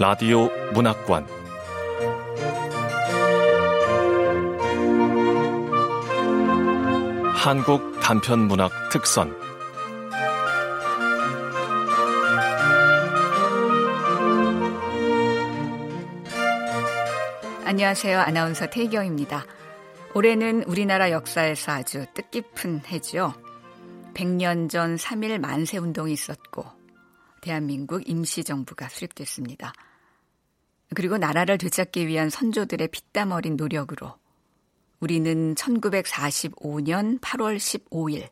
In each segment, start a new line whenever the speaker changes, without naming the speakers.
라디오 문학관 한국 단편 문학 특선
안녕하세요. 아나운서 태경입니다. 올해는 우리나라 역사에서 아주 뜻깊은 해죠. 100년 전 3일 만세 운동이 있었고 대한민국 임시정부가 수립됐습니다. 그리고 나라를 되찾기 위한 선조들의 피땀 어린 노력으로 우리는 1945년 8월 15일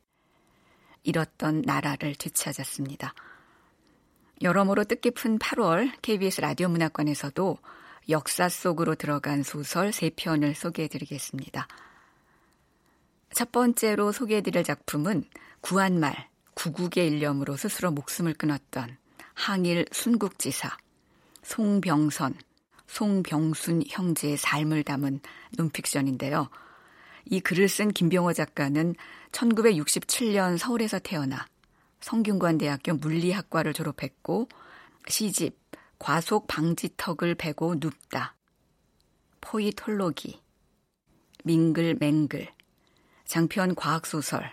잃었던 나라를 되찾았습니다. 여러모로 뜻깊은 8월 KBS 라디오 문학관에서도 역사 속으로 들어간 소설 3편을 소개해 드리겠습니다. 첫 번째로 소개해 드릴 작품은 구한말, 구국의 일념으로 스스로 목숨을 끊었던 항일 순국지사 송병선, 송병순 형제의 삶을 담은 논픽션인데요. 이 글을 쓴 김병호 작가는 1967년 서울에서 태어나 성균관대학교 물리학과를 졸업했고 시집 과속 방지턱을 베고 눕다. 포이톨로기, 밍글맹글, 장편 과학소설,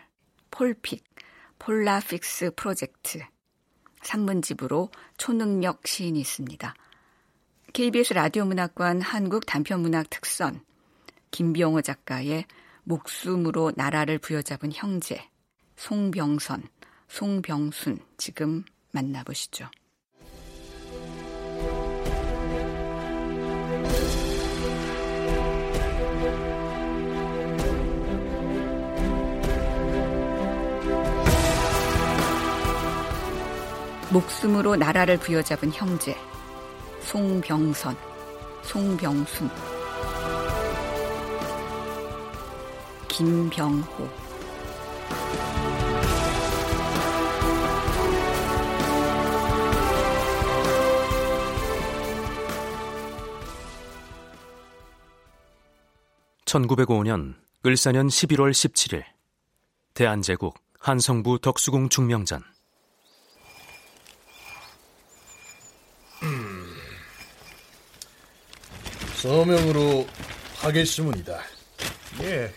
폴픽, 폴라픽스 프로젝트, 산문집으로 초능력 시인이 있습니다. KBS 라디오 문학관 한국 단편문학 특선, 김병호 작가의 목숨으로 나라를 부여잡은 형제, 송병선, 송병순 지금 만나보시죠. 목숨으로 나라를 부여잡은 형제 송병선, 송병순, 김병호.
(1905년) 을사년 (11월 17일) 대한제국 한성부 덕수궁 중명전
서명으로 하겠습니다.
예,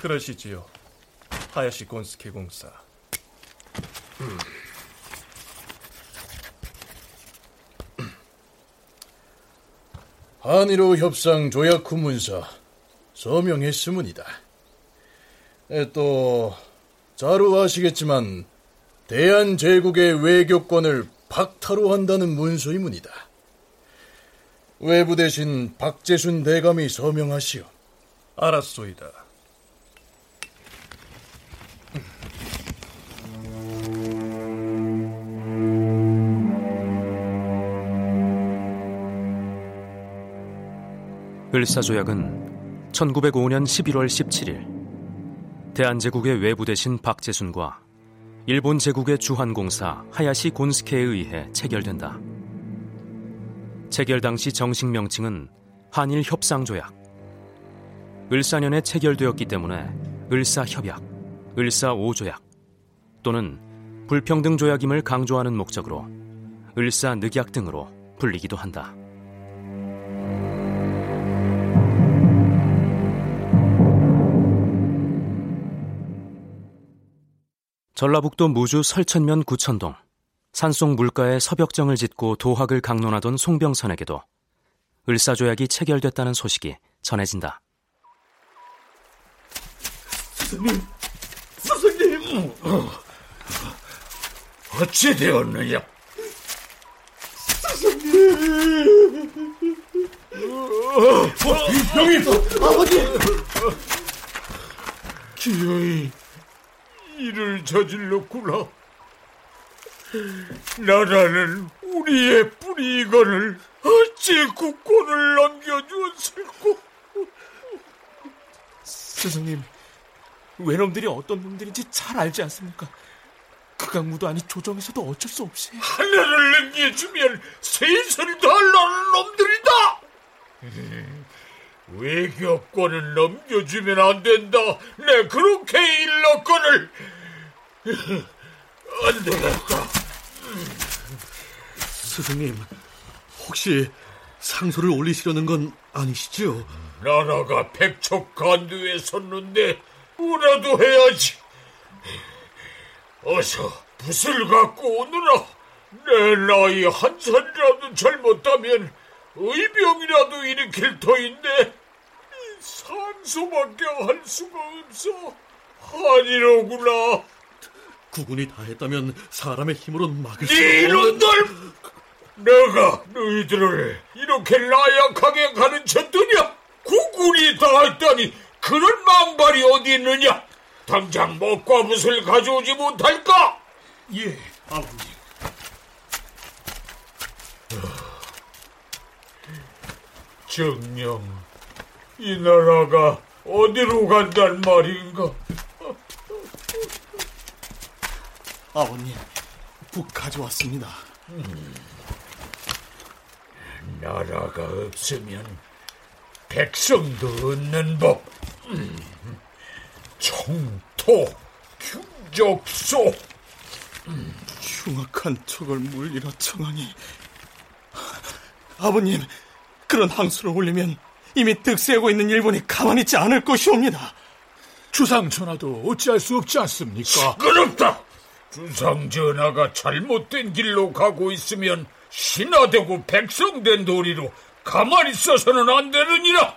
그러시지요. 하야시 곤스케 공사. 음.
한일호 협상 조약 후 문서 서명했습니다. 또 자로 아시겠지만 대한제국의 외교권을 박탈로 한다는 문서입니다. 외부 대신 박재순 대감이 서명하시오.
알았소이다.
을사조약은 1905년 11월 17일 대한제국의 외부 대신 박재순과 일본 제국의 주한공사 하야시 곤스케에 의해 체결된다. 체결 당시 정식 명칭은 한일 협상조약. 을사년에 체결되었기 때문에 을사협약, 을사오조약 또는 불평등 조약임을 강조하는 목적으로 을사늑약 등으로 불리기도 한다. 전라북도 무주 설천면 구천동 산속 물가에 서벽정을 짓고 도학을 강론하던 송병선에게도 을사조약이 체결됐다는 소식이 전해진다.
스승님, 스승님, 어찌 되었느냐? 스승님,
형님, 아버지,
기어이 일을 저질렀구나. 나라는 우리의 뿌리이거늘 어찌 국권을 넘겨주었을꼬?
스승님, 외놈들이 어떤 놈들인지 잘 알지 않습니까? 극악무도 아니 조정에서도 어쩔 수 없이
하나를 넘겨주면 셋을 달라는 놈들이다! 외교권을 넘겨주면 안 된다. 내 그렇게 일렀거늘 안 되겠다.
스승님,
혹시 상소를 올리시려는 건 아니시죠?
나라가 백척 간두에 섰는데 뭐라도 해야지. 어서 붓을 갖고 오느라. 내 나이 한 살이라도 잘못하면 의병이라도 일으킬 터인데 상소밖에 할 수가 없어. 아니로구나.
구군이 다 했다면 사람의 힘으로는 막을 수
없는... 널! 내가 너희들을 이렇게 나약하게 가르쳤더냐? 구군이 다 했다니 그런 망발이 어디 있느냐? 당장 먹과 붓을 가져오지 못할까?
예, 아버님.
정령, 이 나라가 어디로 간단 말인가?
아버님, 국 가져왔습니다. 음,
나라가 없으면 백성도 얻는 법. 음, 청토, 흉적소.
음, 흉악한 척을 물리러 청하니. 아버님, 그런 항수를 올리면 이미 득세하고 있는 일본이 가만히 있지 않을 것이옵니다.
주상 전하도 어찌할 수 없지 않습니까? 시끄럽다! 주상 전하가 잘못된 길로 가고 있으면 신하되고 백성된 도리로 가만히 있어서는 안 되느니라.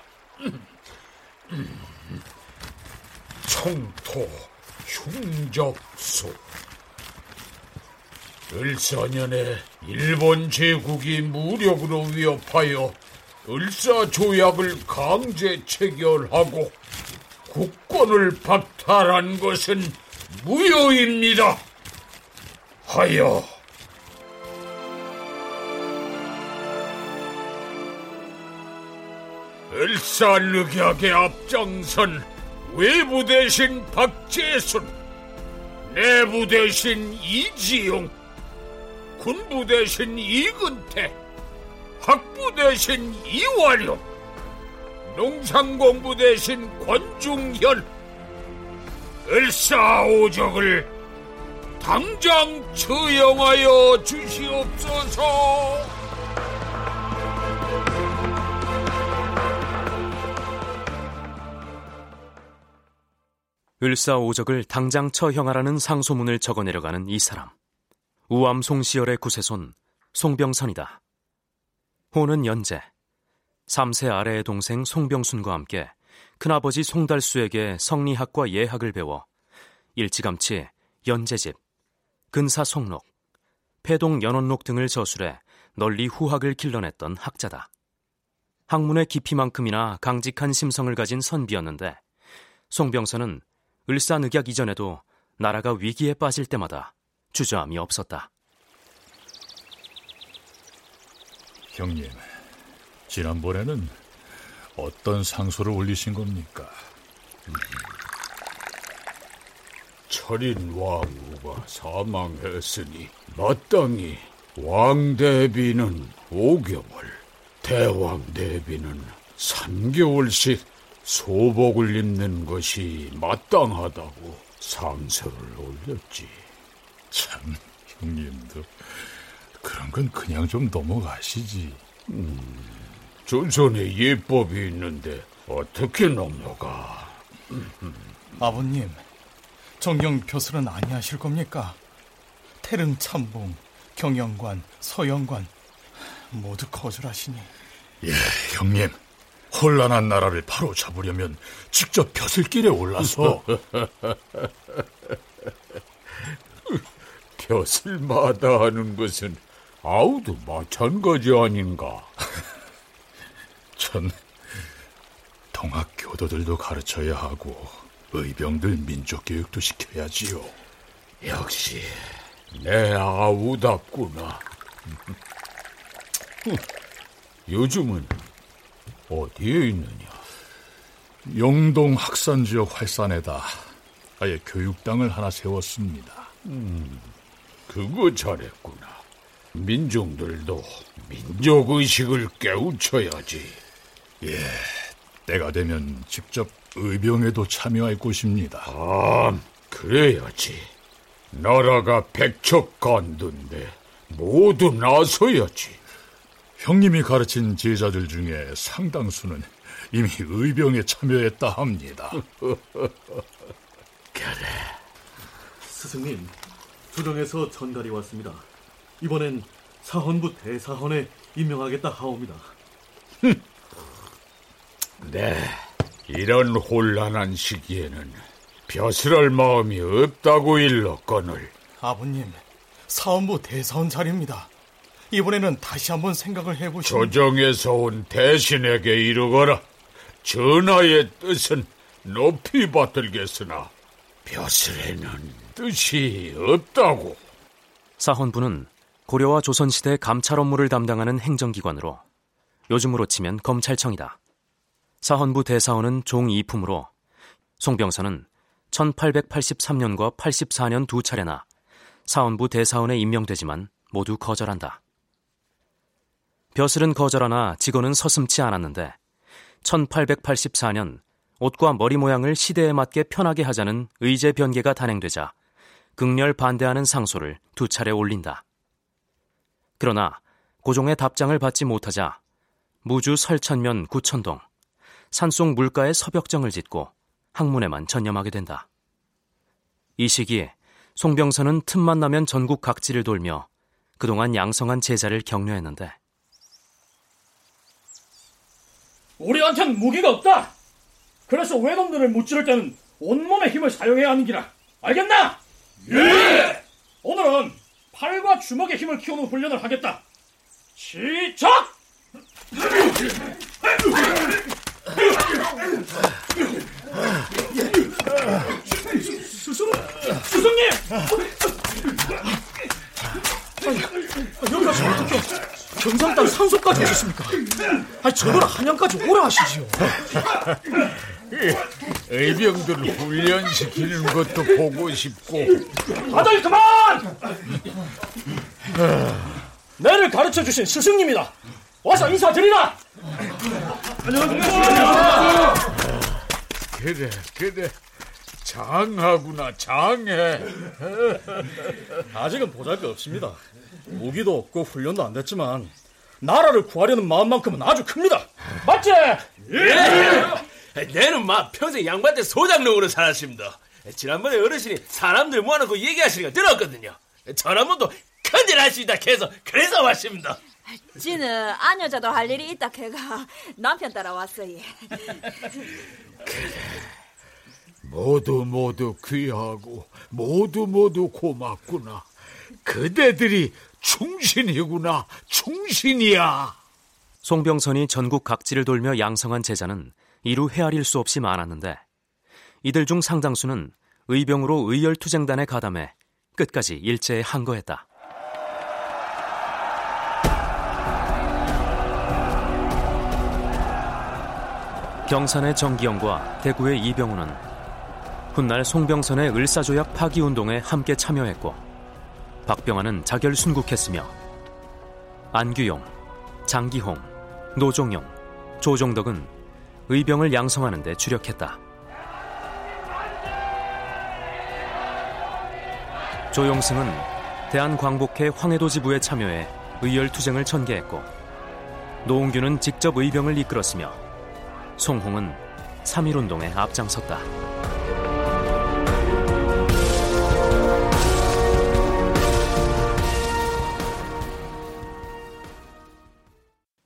청토 흉적소 을사년에 일본 제국이 무력으로 위협하여 을사조약을 강제 체결하고 국권을 박탈한 것은 무효입니다. 하여. 을사늑약의 앞장선 외부 대신 박재순, 내부 대신 이지용, 군부 대신 이근태, 학부 대신 이완용, 농상공부 대신 권중현, 을사오적을 당장 처형하여 주시옵소서.
을사오적을 당장 처형하라는 상소문을 적어 내려가는 이 사람. 우암 송시열의 구세손 송병선이다. 호는 연재. 3세 아래의 동생 송병순과 함께 큰아버지 송달수에게 성리학과 예학을 배워 일찌감치 연재집, 근사 속록, 폐동 연원록 등을 저술해 널리 후학을 길러냈던 학자다. 학문의 깊이만큼이나 강직한 심성을 가진 선비였는데 송병선은 을사늑약 이전에도 나라가 위기에 빠질 때마다 주저함이 없었다.
형님, 지난번에는 어떤 상소를 올리신 겁니까? 철인 왕후가 사망했으니 마땅히 왕 대비는 5개월, 대왕 대비는 3개월씩 소복을 입는 것이 마땅하다고 상서를 올렸지. 참, 형님도 그런 건 그냥 좀 넘어가시지. 음, 조선에 예법이 있는데 어떻게 넘어가?
아버님, 정경 벼슬은 아니하실 겁니까? 태릉 참봉, 경영관, 서영관 모두 거절하시니.
예, 형님. 혼란한 나라를 바로 잡으려면 직접 벼슬길에 올라서 벼슬마다 하는 것은 아우도 마찬가지 아닌가. 전 동학 교도들도 가르쳐야 하고 의병들 민족 교육도 시켜야지요. 역시 내 아우답구나. 요즘은 어디에 있느냐? 영동 학산 지역 활산에다 아예 교육당을 하나 세웠습니다. 음, 그거 잘했구나. 민중들도 민족 의식을 깨우쳐야지. 예, 때가 되면 직접 의병에도 참여할 것입니다. 아, 그래야지. 나라가 백척 간둔데 모두 나서야지. 형님이 가르친 제자들 중에 상당수는 이미 의병에 참여했다 합니다.
그래. 스승님, 조정에서 전갈이 왔습니다. 이번엔 사헌부 대사헌에 임명하겠다 하옵니다.
네, 이런 혼란한 시기에는 벼슬할 마음이 없다고 일렀거늘.
아버님, 사헌부 대사원 자리입니다. 이번에는 다시 한번 생각을 해보시오.
조정에서 온 대신에게 이르거라. 전하의 뜻은 높이 받들겠으나 벼슬에는 뜻이 없다고.
사헌부는 고려와 조선시대 감찰 업무를 담당하는 행정기관으로 요즘으로 치면 검찰청이다. 사헌부 대사원은 종 2품으로 송병선은 1883년과 84년 두 차례나 사헌부 대사원에 임명되지만 모두 거절한다. 벼슬은 거절하나 직원은 서슴치 않았는데 1884년 옷과 머리 모양을 시대에 맞게 편하게 하자는 의제 변개가 단행되자 극렬 반대하는 상소를 두 차례 올린다. 그러나 고종의 답장을 받지 못하자 무주 설천면 구천동 산속 물가에 서벽정을 짓고 학문에만 전념하게 된다. 이 시기에 송병선은 틈만 나면 전국 각지를 돌며 그동안 양성한 제자를 격려했는데
우리한텐 무기가 없다. 그래서 외놈들을 무찌를 때는 온몸의 힘을 사용해야 하는 기라. 알겠나? 예! 오늘은 팔과 주먹의 힘을 키우는 훈련을 하겠다. 시작! 스승님! 여기가 어떻게 경상당 산소까지 오셨습니까? 아, 저걸 한양까지 오라 하시지요.
의병들 훈련시키는 것도 보고 싶고.
다들 그만! 내를 가르쳐 주신 스승님이다. 와서 인사드리라. 안녕하세요.
그래, 그래. 장하구나, 장해.
아직은 보잘 것 없습니다. 무기도 없고 훈련도 안 됐지만 나라를 구하려는 마음만큼은 아주 큽니다.
맞지?
예! 내는 막 평생 양반대 소장농으로 살았습니다. 지난번에 어르신이 사람들 모아놓고 얘기하시는 거 들었거든요. 전화문도 큰일 하십니다. 계속 그래서 왔습니다.
지는 안 여자도 할 일이 있다 걔가 남편 따라 왔어요.
모두 모두 귀하고 모두 모두 고맙구나. 그대들이 충신이구나, 충신이야.
송병선이 전국 각지를 돌며 양성한 제자는 이루 헤아릴 수 없이 많았는데 이들 중 상당수는 의병으로 의열투쟁단에 가담해 끝까지 일제에 항거했다. 경산의 정기영과 대구의 이병우는 훗날 송병선의 을사조약 파기운동에 함께 참여했고 박병환은 자결 순국했으며 안규용, 장기홍, 노종용, 조종덕은 의병을 양성하는 데 주력했다. 조용승은 대한광복회 황해도 지부에 참여해 의열투쟁을 전개했고 노홍규는 직접 의병을 이끌었으며 송홍은 3.1운동에 앞장섰다.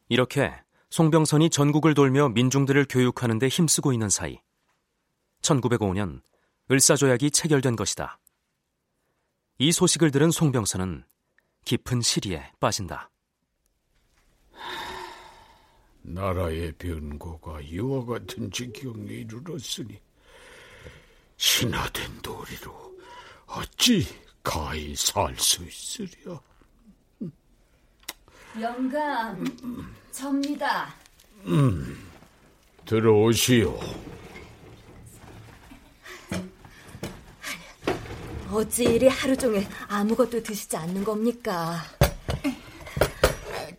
이렇게 송병선이 전국을 돌며 민중들을 교육하는 데 힘쓰고 있는 사이 1905년 을사조약이 체결된 것이다. 이 소식을 들은 송병선은 깊은 시리에 빠진다.
나라의 변고가 이와 같은 지경에 이르렀으니 신화된 도리로 어찌 가히 살 수 있으랴.
영감, 접니다.
음, 들어오시오.
어찌 이리 하루 종일 아무것도 드시지 않는 겁니까?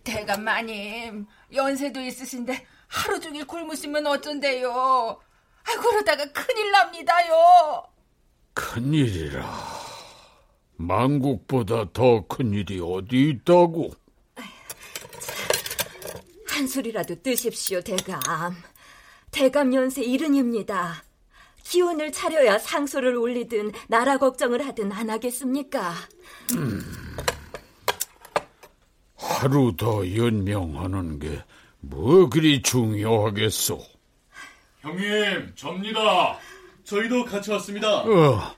대감 마님, 연세도 있으신데 하루 종일 굶으시면 어쩐대요? 아, 그러다가 큰일 납니다요.
큰일이라. 만국보다 더 큰일이 어디 있다고?
한 소리라도 뜨십시오, 대감. 대감 연세 이른입니다. 기운을 차려야 상소를 올리든 나라 걱정을 하든 안 하겠습니까? 음.
하루 더 연명하는 게 뭐 그리 중요하겠소?
형님, 접니다. 저희도 같이 왔습니다.
어,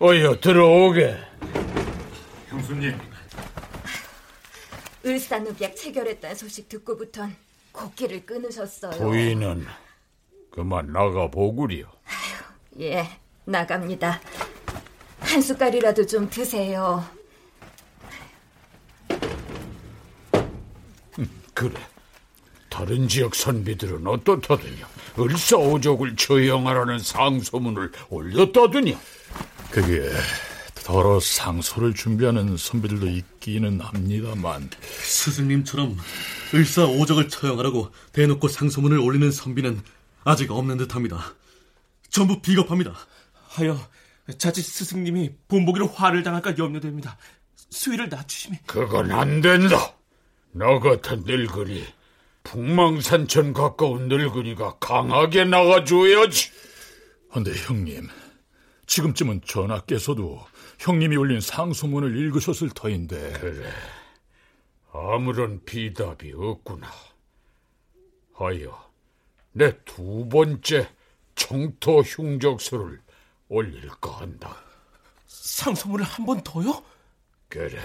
어여 들어오게.
형수님.
을사늑약 체결했다는 소식 듣고부턴 곡기를 끊으셨어요.
부인은 그만 나가 보구려.
예, 나갑니다. 한 숟갈이라도 좀 드세요.
그래. 다른 지역 선비들은 어떻다더냐? 을사오족을 처형하라는 상소문을 올렸다더냐?
그게 더러 상소를 준비하는 선비들도 있기는 합니다만
스승님처럼 을사오적을 처형하라고 대놓고 상소문을 올리는 선비는 아직 없는 듯합니다. 전부 비겁합니다.
하여 자칫 스승님이 본보기로 화를 당할까 염려됩니다. 수위를 낮추시면
그건 안 된다. 너 같은 늙은이 북망산천 가까운 늙은이가 강하게 나가줘야지.
근데 형님, 지금쯤은 전하께서도 형님이 올린 상소문을 읽으셨을 터인데.
그래, 아무런 비답이 없구나. 하여, 내 두 번째 청토 흉적서를 올릴까 한다.
상소문을 한 번 더요?
그래.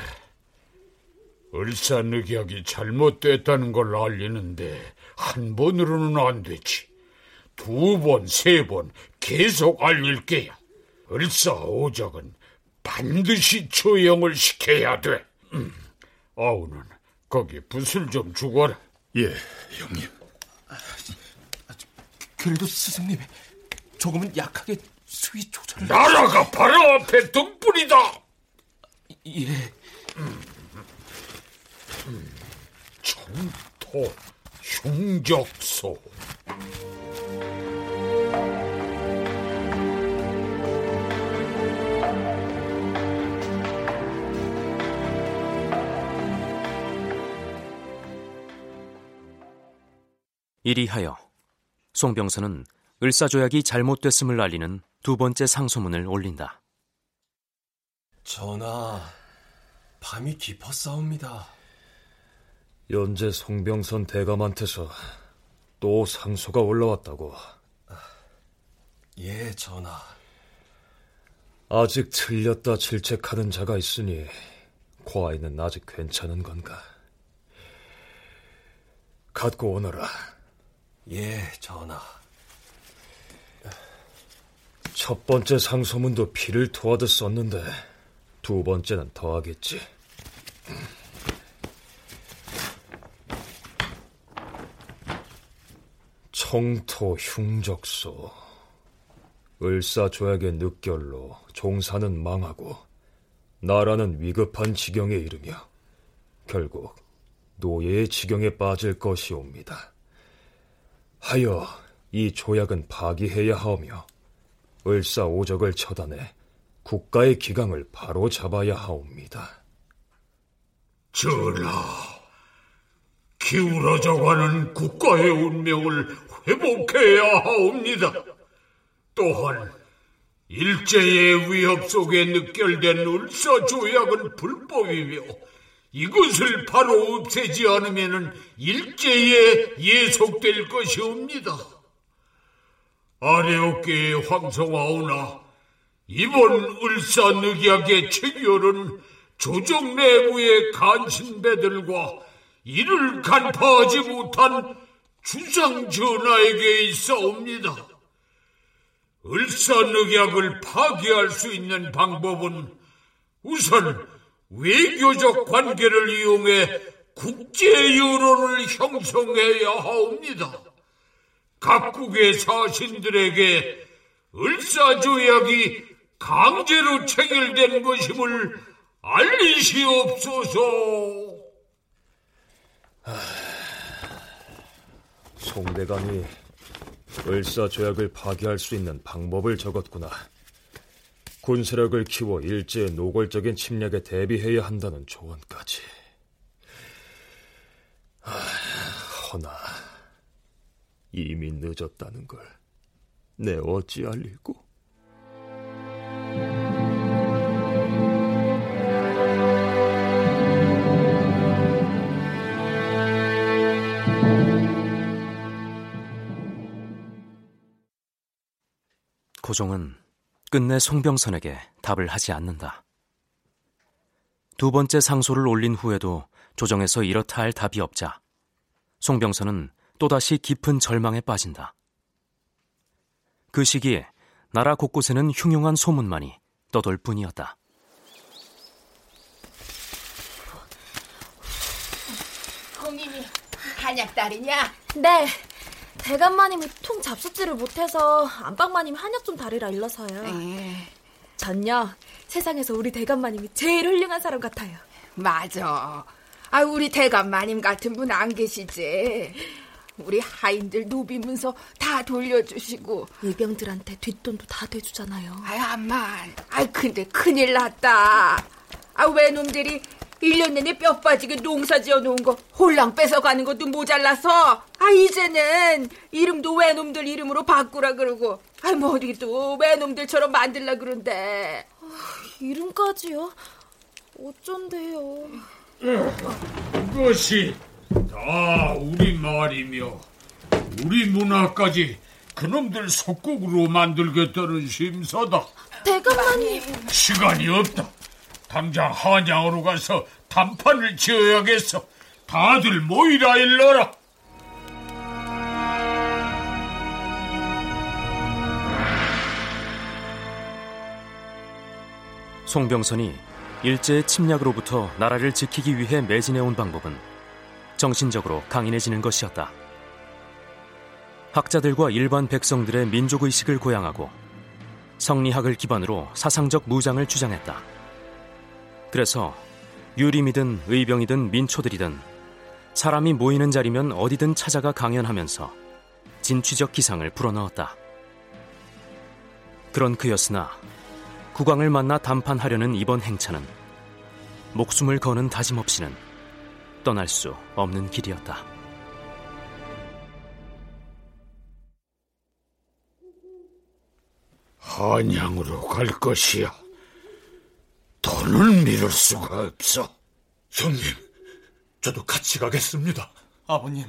을사늑약이 잘못됐다는 걸 알리는데 한 번으로는 안 되지. 두 번, 세 번 계속 알릴 게야. 을사 오적은 반드시 처형을 시켜야 돼. 음. 아우는 거기 붓을 좀 주거라.
예, 형님.
그래도 스승님, 조금은 약하게 수위 조절을...
나라가 바로 앞에 등불이다!
예.
음. 청토 흉적소
이리하여 송병선은 을사조약이 잘못됐음을 알리는 두 번째 상소문을 올린다.
전하, 밤이 깊었사옵니다.
연재 송병선 대감한테서 또 상소가 올라왔다고.
예, 전하.
아직 틀렸다 질책하는 자가 있으니 과인은 아직 괜찮은 건가? 갖고 오너라.
예, 전하.
첫 번째 상소문도 피를 토하듯 썼는데 두 번째는 더하겠지. 청토 흉적소 을사조약의 늑결로 종사는 망하고 나라는 위급한 지경에 이르며 결국 노예의 지경에 빠질 것이옵니다. 하여 이 조약은 파기해야 하오며 을사오적을 처단해 국가의 기강을 바로 잡아야 하옵니다.
전하, 기울어져가는 국가의 운명을 회복해야 하옵니다. 또한 일제의 위협 속에 늑결된 울사 조약은 불법이며 이것을 바로 없애지 않으면 일제에 예속될 것이옵니다. 아래 어깨의 황성하오나 이번 을사늑약의 체결은 조정 내부의 간신배들과 이를 간파하지 못한 주상 전하에게 있어옵니다. 을사늑약을 파괴할 수 있는 방법은 우선 외교적 관계를 이용해 국제 여론을 형성해야 하옵니다. 각국의 사신들에게 을사조약이 강제로 체결된 것임을 알리시옵소서.
송대감이 을사조약을 파괴할 수 있는 방법을 적었구나. 군세력을 키워 일제의 노골적인 침략에 대비해야 한다는 조언까지. 전하, 이미 늦었다는 걸 내 어찌 알리고?
고종은 끝내 송병선에게 답을 하지 않는다. 두 번째 상소를 올린 후에도 조정에서 이렇다 할 답이 없자 송병선은 또다시 깊은 절망에 빠진다. 그 시기에 나라 곳곳에는 흉흉한 소문만이 떠돌 뿐이었다.
홍님이 한약달이냐?
네. 대감마님이 통 잡숫지를 못해서 안방마님이 한약 좀 다리라 일러서요.
에.
전요 세상에서 우리 대감마님이 제일 훌륭한 사람 같아요.
맞아. 아, 우리 대감마님 같은 분 안 계시지. 우리 하인들 노비 문서 다 돌려주시고
의병들한테 뒷돈도 다 대주잖아요.
아이 암만 아이 근데 큰일 났다 아 외놈들이 1년 내내 뼈 빠지게 농사 지어 놓은 거 홀랑 뺏어가는 것도 모자라서 아 이제는 이름도 외놈들 이름으로 바꾸라 그러고 아이 뭐 어디 또 외놈들처럼 만들라 그런데
아, 이름까지요? 어쩐데요?
이것이 다 우리 말이며 우리 문화까지 그놈들 속국으로 만들겠다는 심사다.
대감마님
시간이 없다. 당장 한양으로 가서 단판을 지어야겠어. 다들 모이라 일러라.
송병선이 일제의 침략으로부터 나라를 지키기 위해 매진해온 방법은 정신적으로 강인해지는 것이었다. 학자들과 일반 백성들의 민족의식을 고양하고 성리학을 기반으로 사상적 무장을 주장했다. 그래서 유림이든 의병이든 민초들이든 사람이 모이는 자리면 어디든 찾아가 강연하면서 진취적 기상을 불어넣었다. 그런 그였으나 국왕을 만나 담판하려는 이번 행차는 목숨을 거는 다짐 없이는 떠날 수 없는 길이었다.
한양으로 갈 것이야. 돈을 미룰 수가 없어.
형님, 저도 같이 가겠습니다.
아버님,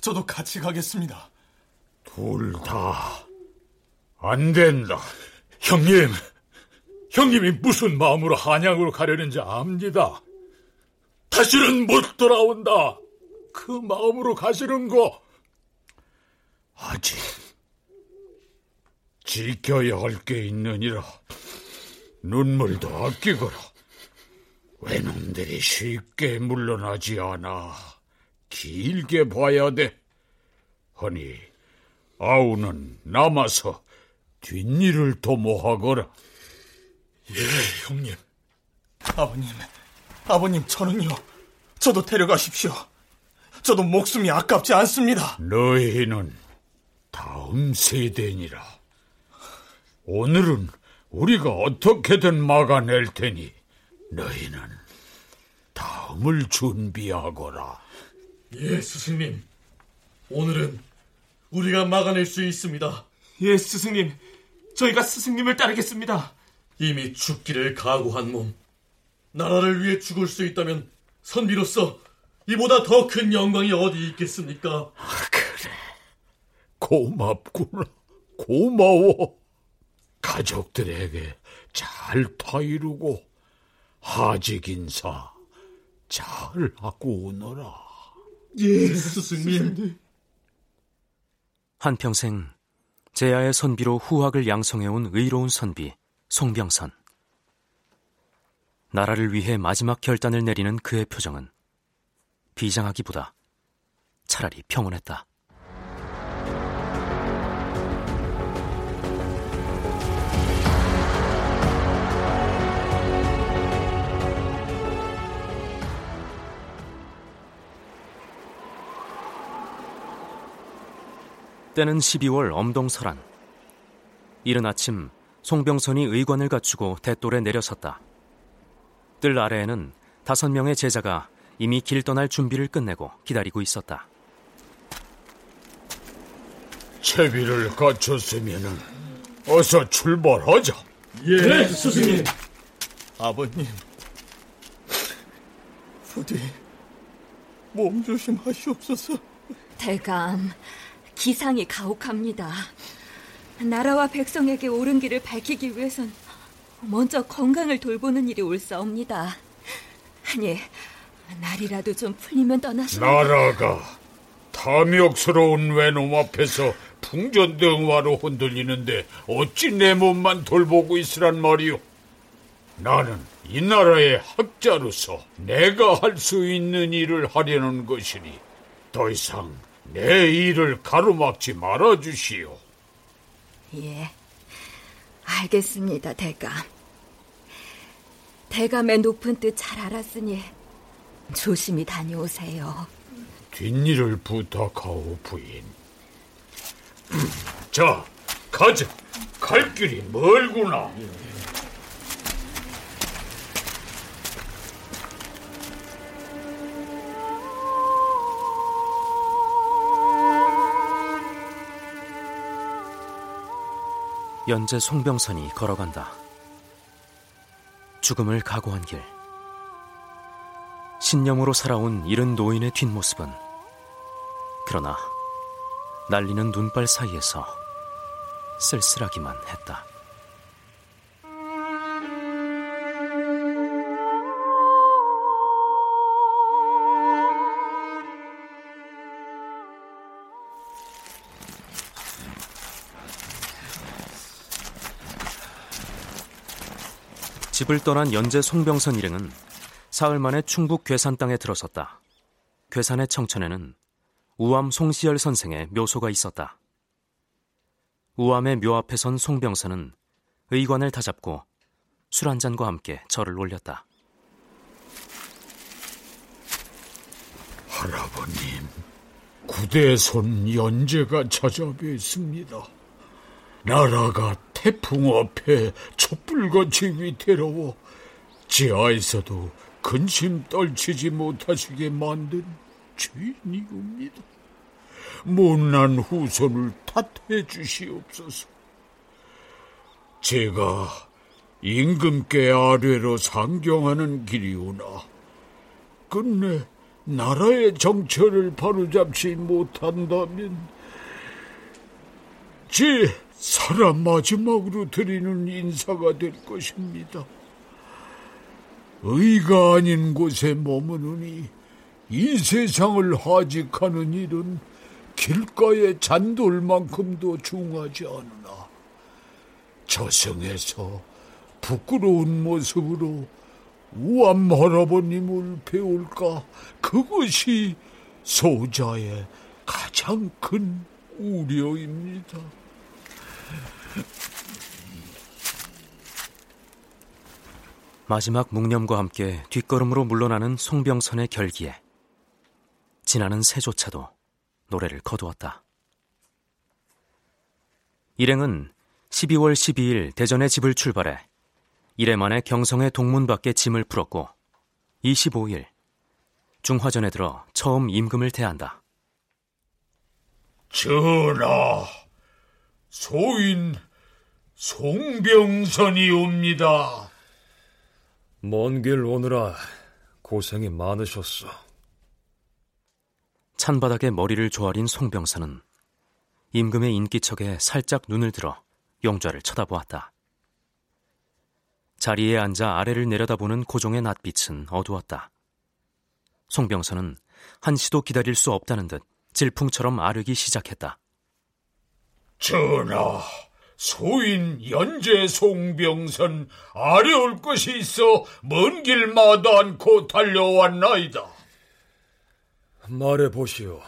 저도 같이 가겠습니다.
둘 다 안 된다.
형님, 형님이 무슨 마음으로 한양으로 가려는지 압니다. 다시는 못 돌아온다. 그 마음으로 가시는 거.
아직 지켜야 할 게 있느니라. 눈물도 아끼거라. 외놈들이 쉽게 물러나지 않아. 길게 봐야 돼. 허니 아우는 남아서 뒷일을 도모하거라.
예, 형님.
아버님, 아버님 저는요. 저도 데려가십시오. 저도 목숨이 아깝지 않습니다.
너희는 다음 세대니라. 오늘은 우리가 어떻게든 막아낼 테니 너희는 다음을 준비하거라.
예, 스승님. 오늘은 우리가 막아낼 수 있습니다.
예, 스승님. 저희가 스승님을 따르겠습니다.
이미 죽기를 각오한 몸. 나라를 위해 죽을 수 있다면 선비로서 이보다 더 큰 영광이 어디 있겠습니까?
아, 그래. 고맙구나. 고마워. 가족들에게 잘 타이르고 하직 인사 잘 하고 오너라.
예, 스승님.
한평생 제야의 선비로 후학을 양성해온 의로운 선비 송병선. 나라를 위해 마지막 결단을 내리는 그의 표정은 비장하기보다 차라리 평온했다. 때는 12월 엄동설한. 이른 아침 송병선이 의관을 갖추고 대돌에 내려섰다. 뜰 아래에는 다섯 명의 제자가 이미 길 떠날 준비를 끝내고 기다리고 있었다.
채비를 갖췄으면 어서 출발하자.
예, 네, 스승님.
아버님, 부디 몸 조심하시옵소서.
대감, 기상이 가혹합니다. 나라와 백성에게 옳은 길을 밝히기 위해선 먼저 건강을 돌보는 일이 옳사옵니다. 아니, 날이라도 좀 풀리면 떠나시.
나라가 탐욕스러운 외놈 앞에서 풍전등화로 흔들리는데 어찌 내 몸만 돌보고 있으란 말이오? 나는 이 나라의 학자로서 내가 할 수 있는 일을 하려는 것이니 더 이상 내 일을 가로막지 말아 주시오.
예, 알겠습니다, 대감. 대감의 높은 뜻 잘 알았으니 조심히 다녀오세요.
뒷일을 부탁하오, 부인. 자, 가자. 갈 길이 멀구나.
연재 송병선이 걸어간다. 죽음을 각오한 길. 신념으로 살아온 이른 노인의 뒷모습은 그러나 날리는 눈발 사이에서 쓸쓸하기만 했다. 집을 떠난 연재 송병선 일행은 사흘 만에 충북 괴산 땅에 들어섰다. 괴산의 청천에는 우암 송시열 선생의 묘소가 있었다. 우암의 묘 앞에 선 송병선은 의관을 다잡고 술 한 잔과 함께 절을 올렸다.
할아버님, 구대손 연재가 찾아뵙습니다. 나라가 태풍 앞에 촛불같이 위태로워 지하에서도 근심 떨치지 못하시게 만든 죄인이옵니다. 못난 후손을 탓해 주시옵소서. 제가 임금께 아뢰로 상경하는 길이오나 끝내 나라의 정처를 바로잡지 못한다면 제 사람 마지막으로 드리는 인사가 될 것입니다. 의가 아닌 곳에 머무르니 이 세상을 하직하는 일은 길가의 잔돌만큼도 중하지 않으나 저승에서 부끄러운 모습으로 우암 할아버님을 배울까 그것이 소자의 가장 큰 우려입니다.
마지막 묵념과 함께 뒷걸음으로 물러나는 송병선의 결기에 지나는 새조차도 노래를 거두었다. 일행은 12월 12일 대전의 집을 출발해 이래 만에 경성의 동문 밖에 짐을 풀었고 25일 중화전에 들어 처음 임금을 대한다.
전하, 소인 송병선이 옵니다.
먼 길 오느라 고생이 많으셨어.
찬바닥에 머리를 조아린 송병선은 임금의 인기척에 살짝 눈을 들어 용좌를 쳐다보았다. 자리에 앉아 아래를 내려다보는 고종의 낯빛은 어두웠다. 송병선은 한시도 기다릴 수 없다는 듯 질풍처럼 아르기 시작했다.
전하, 소인 연재 송병선 아려올 것이 있어 먼 길 마다 않고 달려왔나이다.
말해 보시오.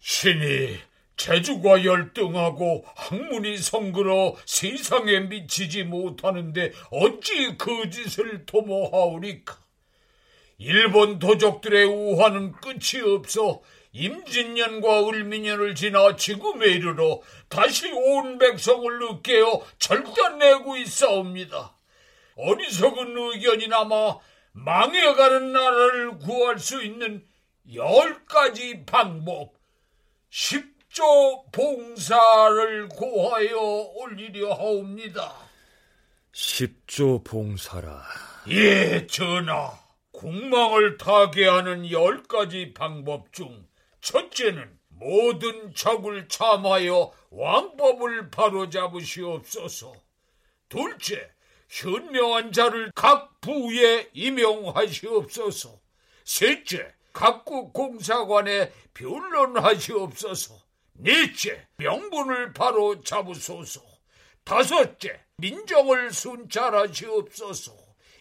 신이 재주가 열등하고 학문이 성그러 세상에 미치지 못하는데 어찌 그 짓을 도모하오리까? 일본 도적들의 우화는 끝이 없어 임진년과 을미년을 지나 지금에 이르러 다시 온 백성을 으깨어 절단내고 있사옵니다. 어리석은 의견이나마 망해가는 나라를 구할 수 있는 열 가지 방법, 십조 봉사를 고하여 올리려 하옵니다.
십조 봉사라.
예, 전하. 국망을 타게 하는 열 가지 방법 중 첫째는 모든 적을 참하여 왕법을 바로잡으시옵소서. 둘째, 현명한 자를 각 부에 임용하시옵소서. 셋째, 각국 공사관에 변론하시옵소서. 넷째, 명분을 바로 잡으소서. 다섯째, 민정을 순찰하시옵소서.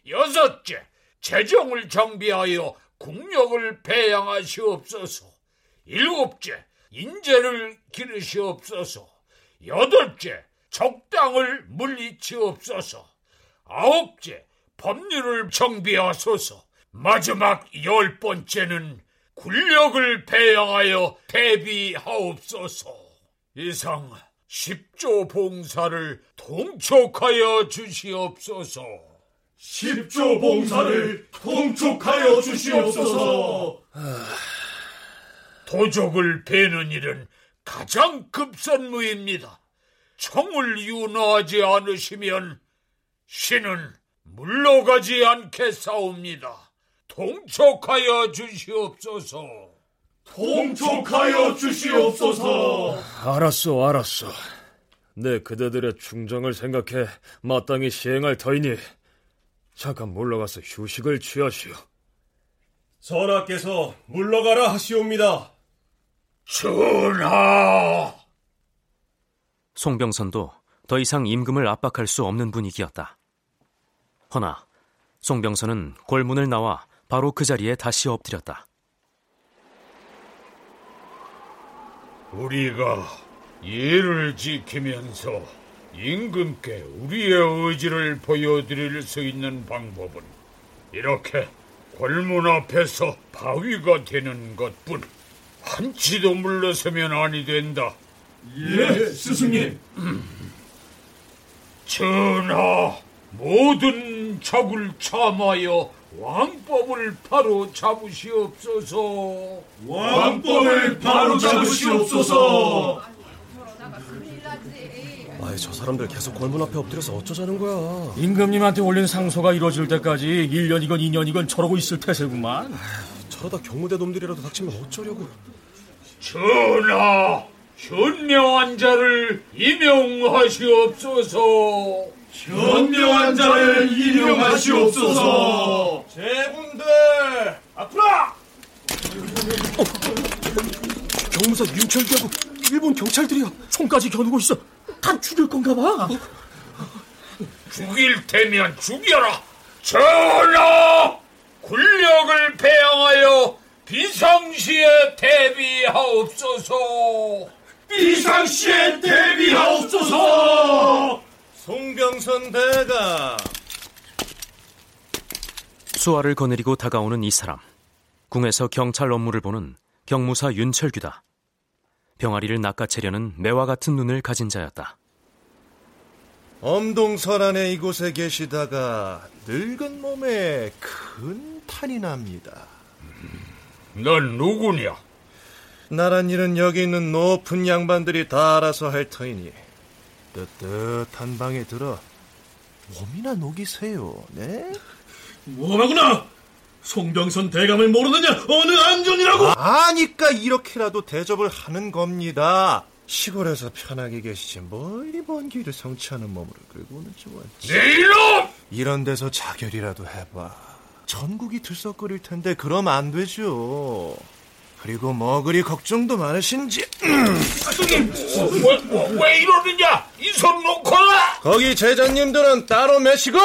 여섯째, 재정을 정비하여 국력을 배양하시옵소서. 일곱째, 인재를 기르시옵소서. 여덟째, 적당을 물리치옵소서. 아홉째, 법률을 정비하소서. 마지막 열 번째는 군력을 배양하여 대비하옵소서. 이상 십조 봉사를 통촉하여 주시옵소서.
십조 봉사를 통촉하여 주시옵소서.
도적을 베는 일은 가장 급선무입니다. 청을 윤호하지 않으시면 신은 물러가지 않겠사옵니다. 통촉하여 주시옵소서.
통촉하여 주시옵소서.
알았어, 알았어. 내 그대들의 충정을 생각해 마땅히 시행할 터이니 잠깐 물러가서 휴식을 취하시오.
전하께서 물러가라 하시옵니다.
전하!
송병선도 더 이상 임금을 압박할 수 없는 분위기였다. 허나 송병선은 골문을 나와 바로 그 자리에 다시 엎드렸다.
우리가 예를 지키면서 임금께 우리의 의지를 보여드릴 수 있는 방법은 이렇게 골문 앞에서 바위가 되는 것뿐 한치도 물러서면 아니 된다.
예, 스승님.
전하, 모든 적을 참하여 왕법을 바로 잡으시옵소서.
왕법을 바로 잡으시옵소서.
아이, 저 사람들 계속 골문 앞에 엎드려서 어쩌자는 거야.
임금님한테 올린 상소가 이루어질 때까지 1년이건 2년이건 저러고 있을 태세구만.
저러다 경무대 놈들이라도 닥치면 어쩌려고.
전하, 현명한 자를 임용하시옵소서.
현명한 자를 임용하시옵소서.
제군들 앞으로!
경무사 윤철기하고 일본 경찰들이야. 총까지 겨누고 있어. 다 죽일 건가 봐.
죽일 테면 죽여라. 전하, 군력을 배양하여 비상시에 대비하옵소서.
비상시에 대비하옵소서.
송병선 대가
수화를 거느리고 다가오는 이 사람. 궁에서 경찰 업무를 보는 경무사 윤철규다. 병아리를 낚아채려는 매와 같은 눈을 가진 자였다.
엄동설안에 이곳에 계시다가 늙은 몸에 큰 탈이 납니다.
넌 누구냐?
나란 일은 여기 있는 높은 양반들이 다 알아서 할 터이니 뜨뜻한 방에 들어 몸이나 녹이세요. 네?
뭐라구나? 송병선 대감을 모르느냐? 어느 안전이라고?
아니까 이렇게라도 대접을 하는 겁니다. 시골에서 편하게 계시지 멀리 먼 길을 성취하는 몸으로 끌고 오는 지 원치.
네 이놈!
이런 데서 자결이라도 해봐. 전국이 들썩거릴 텐데 그럼 안 되죠. 그리고 뭐 그리 걱정도 많으신지.
왜, 왜, 왜 이러느냐? 이손 놓거라!
거기 제자님들은 따로 매시고.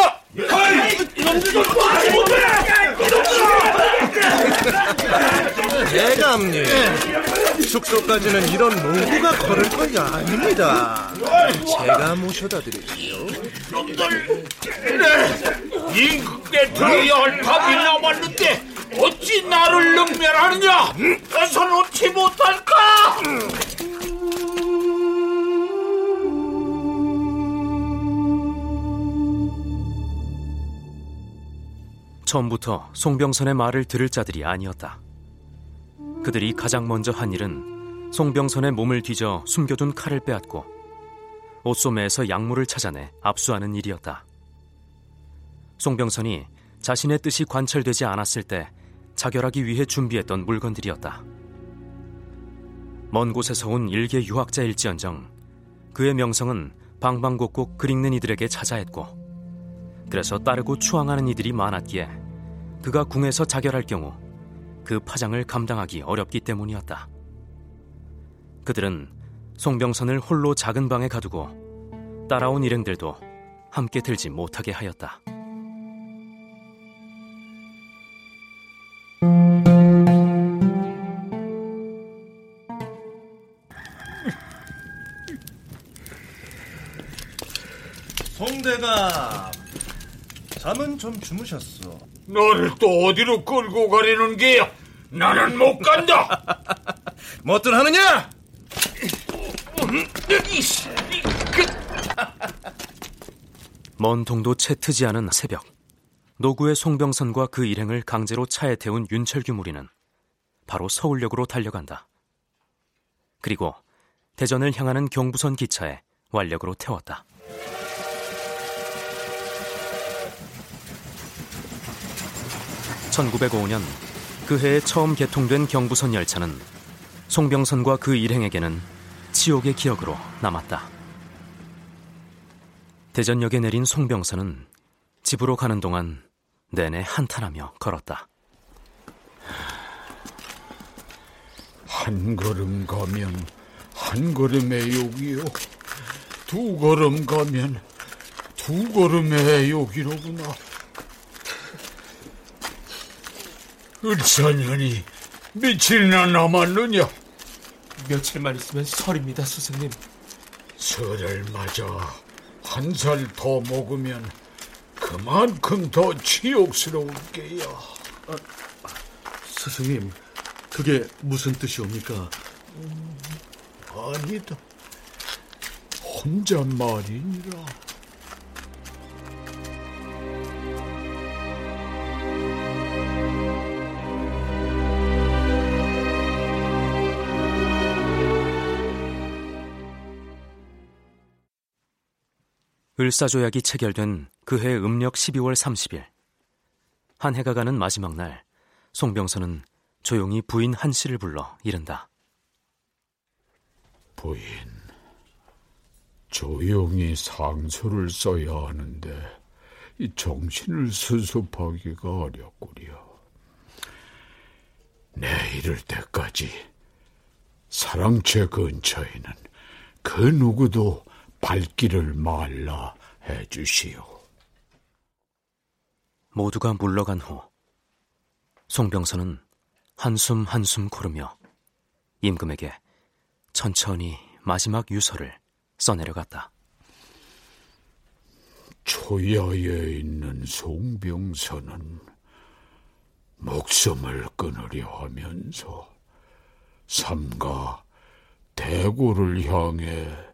대감님, 숙소까지는 이런 농구가 걸을 것이 아닙니다. 제가 모셔다 드릴게요.
놈들, 임금께 들어야 할 답이 남았는데 어찌 나를 능멸하느냐? 벗어놓지 못할까?
처음부터 송병선의 말을 들을 자들이 아니었다. 그들이 가장 먼저 한 일은 송병선의 몸을 뒤져 숨겨둔 칼을 빼앗고 옷소매에서 약물을 찾아내 압수하는 일이었다. 송병선이 자신의 뜻이 관철되지 않았을 때 자결하기 위해 준비했던 물건들이었다. 먼 곳에서 온 일개 유학자일지언정 그의 명성은 방방곡곡 글 읽는 이들에게 자자했고 그래서 따르고 추앙하는 이들이 많았기에 그가 궁에서 자결할 경우 그 파장을 감당하기 어렵기 때문이었다. 그들은 송병선을 홀로 작은 방에 가두고 따라온 일행들도 함께 들지 못하게 하였다.
송대감 잠은 좀 주무셨어
너를 또 어디로 끌고 가려는 게야? 나는 못 간다.
뭐든 하느냐?
먼 동도 채 트지 않은 새벽 노구의 송병선과 그 일행을 강제로 차에 태운 윤철규 무리는 바로 서울역으로 달려간다. 그리고 대전을 향하는 경부선 기차에 완력으로 태웠다. (1905년) 그 해에 처음 개통된 경부선 열차는 송병선과 그 일행에게는 치욕의 기억으로 남았다. 대전역에 내린 송병선은 집으로 가는 동안 내내 한탄하며 걸었다.
한 걸음 가면 한 걸음의 욕이요. 두 걸음 가면 두 걸음의 욕이로구나. 을사년이 며칠이나 남았느냐?
며칠만 있으면 설입니다, 스승님.
설을 맞아 한 살 더 먹으면 그만큼 더 치욕스러울 게야. 아,
스승님, 그게 무슨 뜻이옵니까?
음, 아니다. 혼잣말이니라.
을사조약이 체결된 그해 음력 12월 30일 한 해가 가는 마지막 날 송병선은 조용히 부인 한 씨를 불러 이른다.
부인, 조용히 상소를 써야 하는데 이 정신을 수습하기가 어렵구려. 내 이럴 때까지 사랑채 근처에는 그 누구도 발길을 말라 해주시오.
모두가 물러간 후 송병선은 한숨 한숨 고르며 임금에게 천천히 마지막 유서를 써내려갔다.
초야에 있는 송병선은 목숨을 끊으려 하면서 삼가 대고를 향해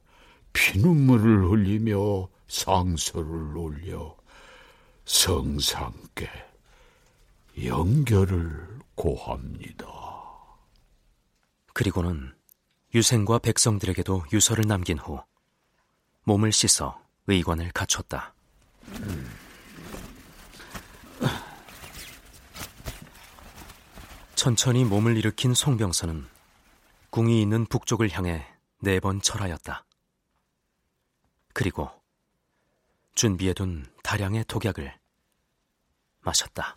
피눈물을 흘리며 상서를 올려 성상께 연결을 고합니다.
그리고는 유생과 백성들에게도 유서를 남긴 후 몸을 씻어 의관을 갖췄다. 천천히 몸을 일으킨 송병선은 궁이 있는 북쪽을 향해 네 번 절하였다. 그리고 준비해둔 다량의 독약을 마셨다.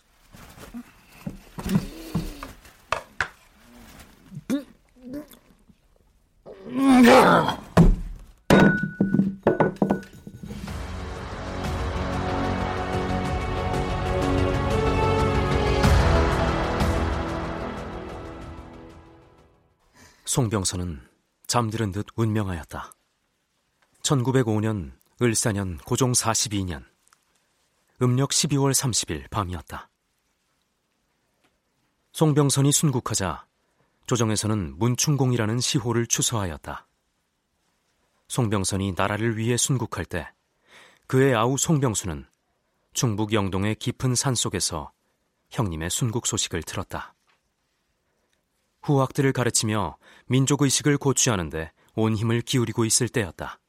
송병선은 잠들은 듯 운명하였다. 1905년 을사년 고종 42년 음력 12월 30일 밤이었다. 송병선이 순국하자 조정에서는 문충공이라는 시호를 추서하였다. 송병선이 나라를 위해 순국할 때 그의 아우 송병수는 충북 영동의 깊은 산 속에서 형님의 순국 소식을 들었다. 후학들을 가르치며 민족의식을 고취하는데 온 힘을 기울이고 있을 때였다.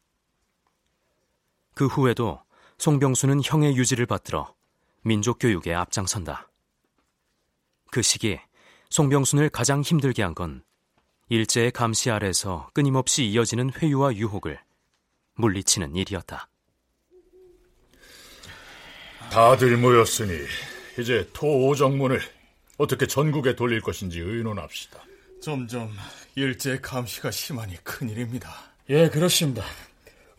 그 후에도 송병수는 형의 유지를 받들어 민족 교육에 앞장선다. 그 시기 송병순을 가장 힘들게 한 건 일제의 감시 아래서 끊임없이 이어지는 회유와 유혹을 물리치는 일이었다.
다들 모였으니 이제 토오정문을 어떻게 전국에 돌릴 것인지 의논합시다.
점점 일제 감시가 심하니 큰일입니다.
예, 그렇습니다.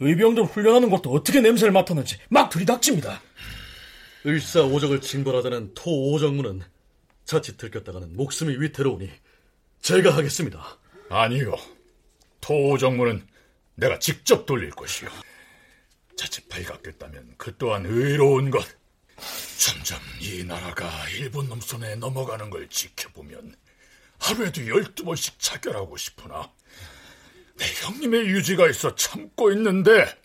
의병들 훈련하는 것도 어떻게 냄새를 맡았는지 막 들이닥칩니다.
을사오적을 징벌하자는 토오정문은 자칫 들켰다가는 목숨이 위태로우니 제가 하겠습니다.
아니요. 토오정문은 내가 직접 돌릴 것이요. 자칫 발각됐다면 그 또한 의로운 것. 점점 이 나라가 일본 놈 손에 넘어가는 걸 지켜보면 하루에도 열두 번씩 자결하고 싶으나 내 형님의 유지가 있어 참고 있는데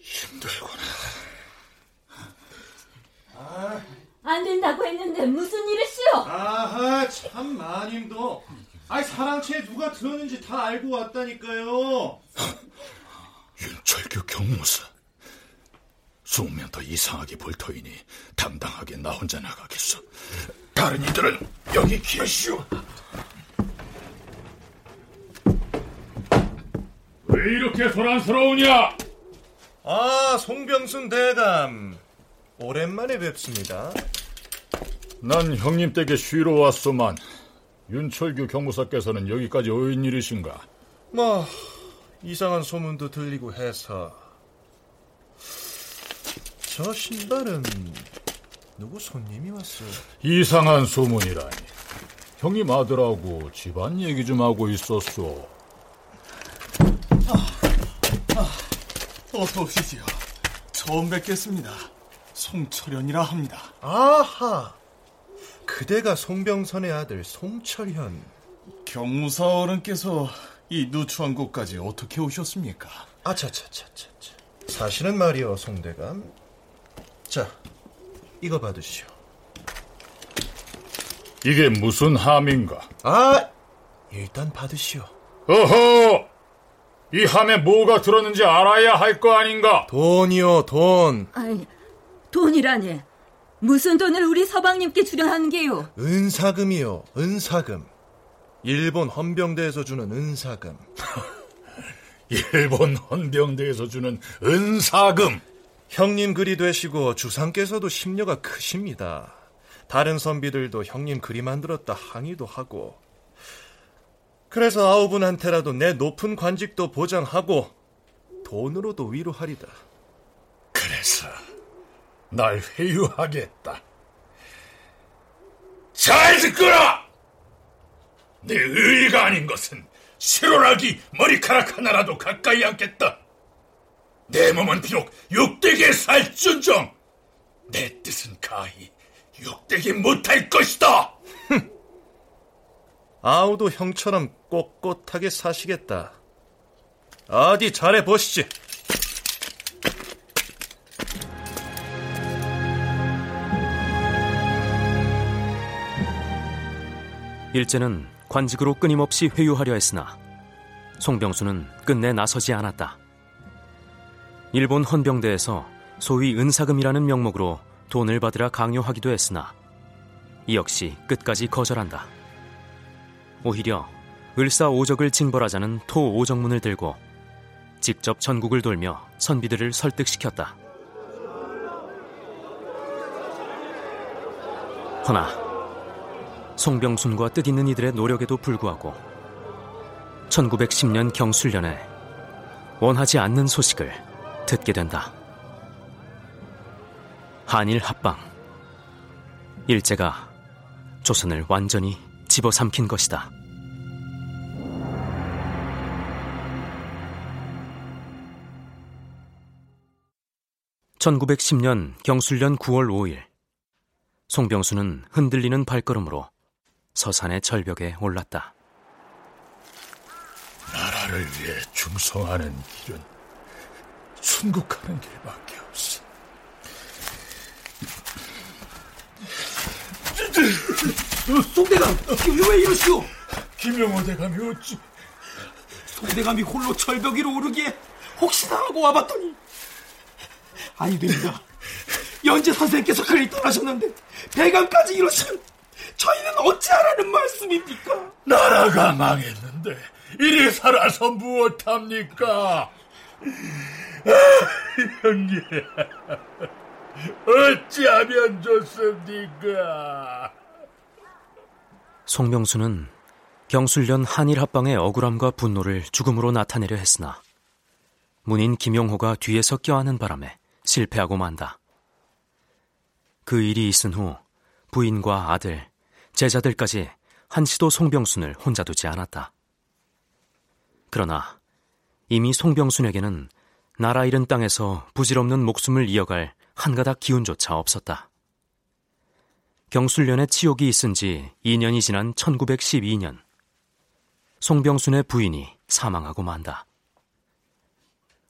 힘들구나.
아, 안 된다고 했는데 무슨 일이시오?
아하 참 마님도 아이 사랑채 누가 들었는지 다 알고 왔다니까요.
윤철규 경무사. 수면 더 이상하게 볼 터이니 당당하게 나 혼자 나가겠어. 다른 이들은 여기 계시오.
왜 이렇게 소란스러우냐?
아, 송병순 대감. 오랜만에 뵙습니다.
난 형님 댁에 쉬러 왔소만. 윤철규 경무사께서는 여기까지 오인 일이신가?
뭐 이상한 소문도 들리고 해서 저 신발은 누구 손님이 왔어요?
이상한 소문이라니. 형님 아들하고 집안 얘기 좀 하고 있었소.
아, 아, 어서 오시지요. 처음 뵙겠습니다. 송철현이라 합니다.
아하, 그대가 송병선의 아들 송철현.
경무사 어른께서 이 누추한 곳까지 어떻게 오셨습니까?
아차차차차차. 사실은 말이요, 송대감. 자, 이거 받으시오.
이게 무슨 함인가?
아, 일단 받으시오.
어허! 이 함에 뭐가 들었는지 알아야 할 거 아닌가?
돈이요, 돈.
아니, 돈이라니. 무슨 돈을 우리 서방님께 주려는 게요?
은사금이요, 은사금. 일본 헌병대에서 주는 은사금.
일본 헌병대에서 주는 은사금.
형님 글이 되시고 주상께서도 심려가 크십니다. 다른 선비들도 형님 글이 만들었다 항의도 하고. 그래서 아우분한테라도 내 높은 관직도 보장하고 돈으로도 위로하리다.
그래서 날 회유하겠다. 잘 듣거라! 내 의리가 아닌 것은 실오라기 머리카락 하나라도 가까이 않겠다. 내 몸은 비록 육대기에 살준정 내 뜻은 가히 육대기 못할 것이다.
아우도 형처럼 꼿꼿하게 사시겠다. 어디 잘해 보시지.
일제는 관직으로 끊임없이 회유하려 했으나 송병수는 끝내 나서지 않았다. 일본 헌병대에서 소위 은사금이라는 명목으로 돈을 받으라 강요하기도 했으나 이 역시 끝까지 거절한다. 오히려 을사오적을 징벌하자는 토오정문을 들고 직접 전국을 돌며 선비들을 설득시켰다. 허나 송병순과 뜻있는 이들의 노력에도 불구하고 1910년 경술련에 원하지 않는 소식을 듣게 된다. 한일 합방. 일제가 조선을 완전히 집어삼킨 것이다. (1910년) 경술년 9월 5일 송병수는 흔들리는 발걸음으로 서산의 절벽에 올랐다.
나라를 위해 충성하는 길은 순국하는 길밖에 없어.
송대감, 왜 이러시오?
김영호 대감이 어찌?
송대감이 홀로 절벽 위로 오르기에 혹시나 하고 와봤더니 아니 됩니다. 연재 선생께서 그리 떠나셨는데 대감까지 이러시면 저희는 어찌하라는 말씀입니까?
나라가 망했는데 이리 살아서 무엇합니까? 아, 형님 어찌하면 좋습니까?
송명수는 경술련 한일 합방의 억울함과 분노를 죽음으로 나타내려 했으나 문인 김용호가 뒤에서 껴안는 바람에 실패하고 만다. 그 일이 있은 후 부인과 아들, 제자들까지 한시도 송병순을 혼자 두지 않았다. 그러나 이미 송병순에게는 나라 잃은 땅에서 부질없는 목숨을 이어갈 한가닥 기운조차 없었다. 경술련의 치욕이 있은 지 2년이 지난 1912년, 송병순의 부인이 사망하고 만다.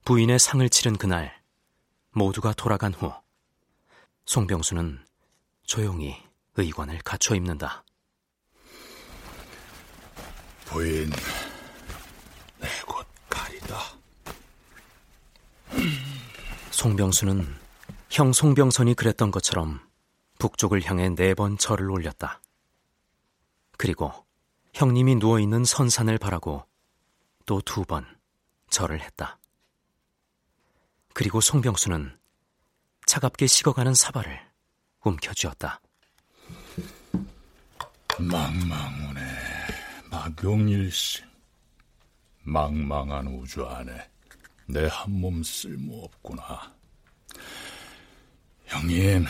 부인의 상을 치른 그날, 모두가 돌아간 후, 송병수는 조용히 의관을 갖춰 입는다.
부인, 내곧 가리다.
송병수는 형 송병선이 그랬던 것처럼 북쪽을 향해 네 번 절을 올렸다. 그리고 형님이 누워있는 선산을 바라고 또 두 번 절을 했다. 그리고 송병수는 차갑게 식어가는 사발을 움켜쥐었다.
망망운의 막용일신 망망한 우주 안에 내 한 몸 쓸모없구나. 형님,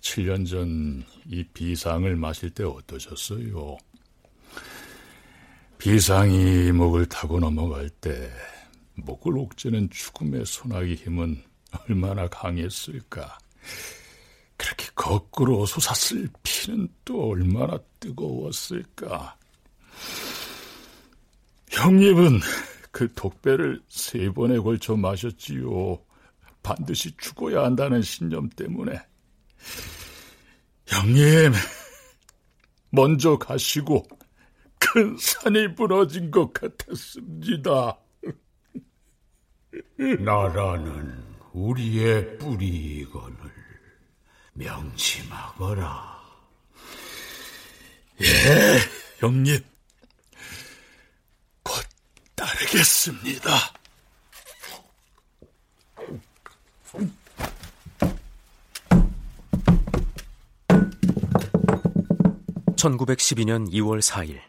7년 전 이 비상을 마실 때 어떠셨어요? 비상이 목을 타고 넘어갈 때 목을 옥죄는 죽음의 소나기 힘은 얼마나 강했을까. 그렇게 거꾸로 솟았을 피는 또 얼마나 뜨거웠을까. 형님은 그 독배를 세 번에 걸쳐 마셨지요. 반드시 죽어야 한다는 신념 때문에. 형님, 먼저 가시고 큰 산이 무너진 것 같았습니다.
나라는 우리의 뿌리이거늘 명심하거라.
예, 형님. 곧 따르겠습니다.
(1912년 2월 4일)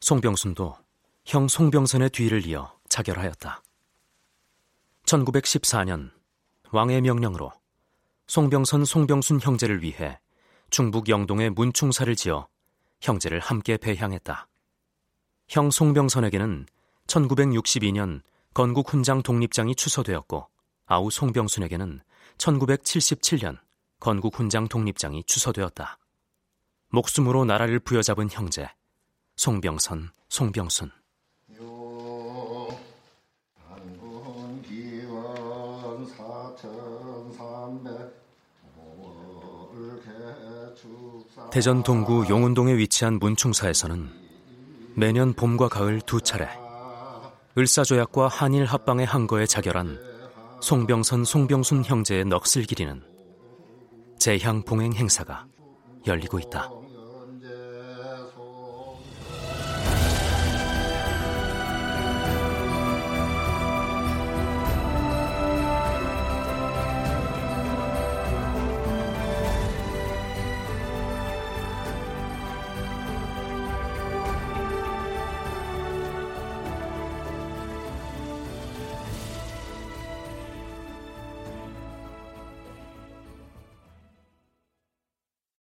송병순도 형 송병선의 뒤를 이어 자결하였다. 1914년 왕의 명령으로 송병선 송병순 형제를 위해 중북 영동에 문충사를 지어 형제를 함께 배향했다. 형 송병선에게는 1962년 건국 훈장 독립장이 추서되었고 아우 송병순에게는 1977년 건국 훈장 독립장이 추서되었다. 목숨으로 나라를 부여잡은 형제 송병선, 송병순. 대전 동구 용운동에 위치한 문충사에서는 매년 봄과 가을 두 차례 을사조약과 한일 합방의 항거에 자결한 송병선, 송병순 형제의 넋을 기리는 재향 봉행 행사가 열리고 있다.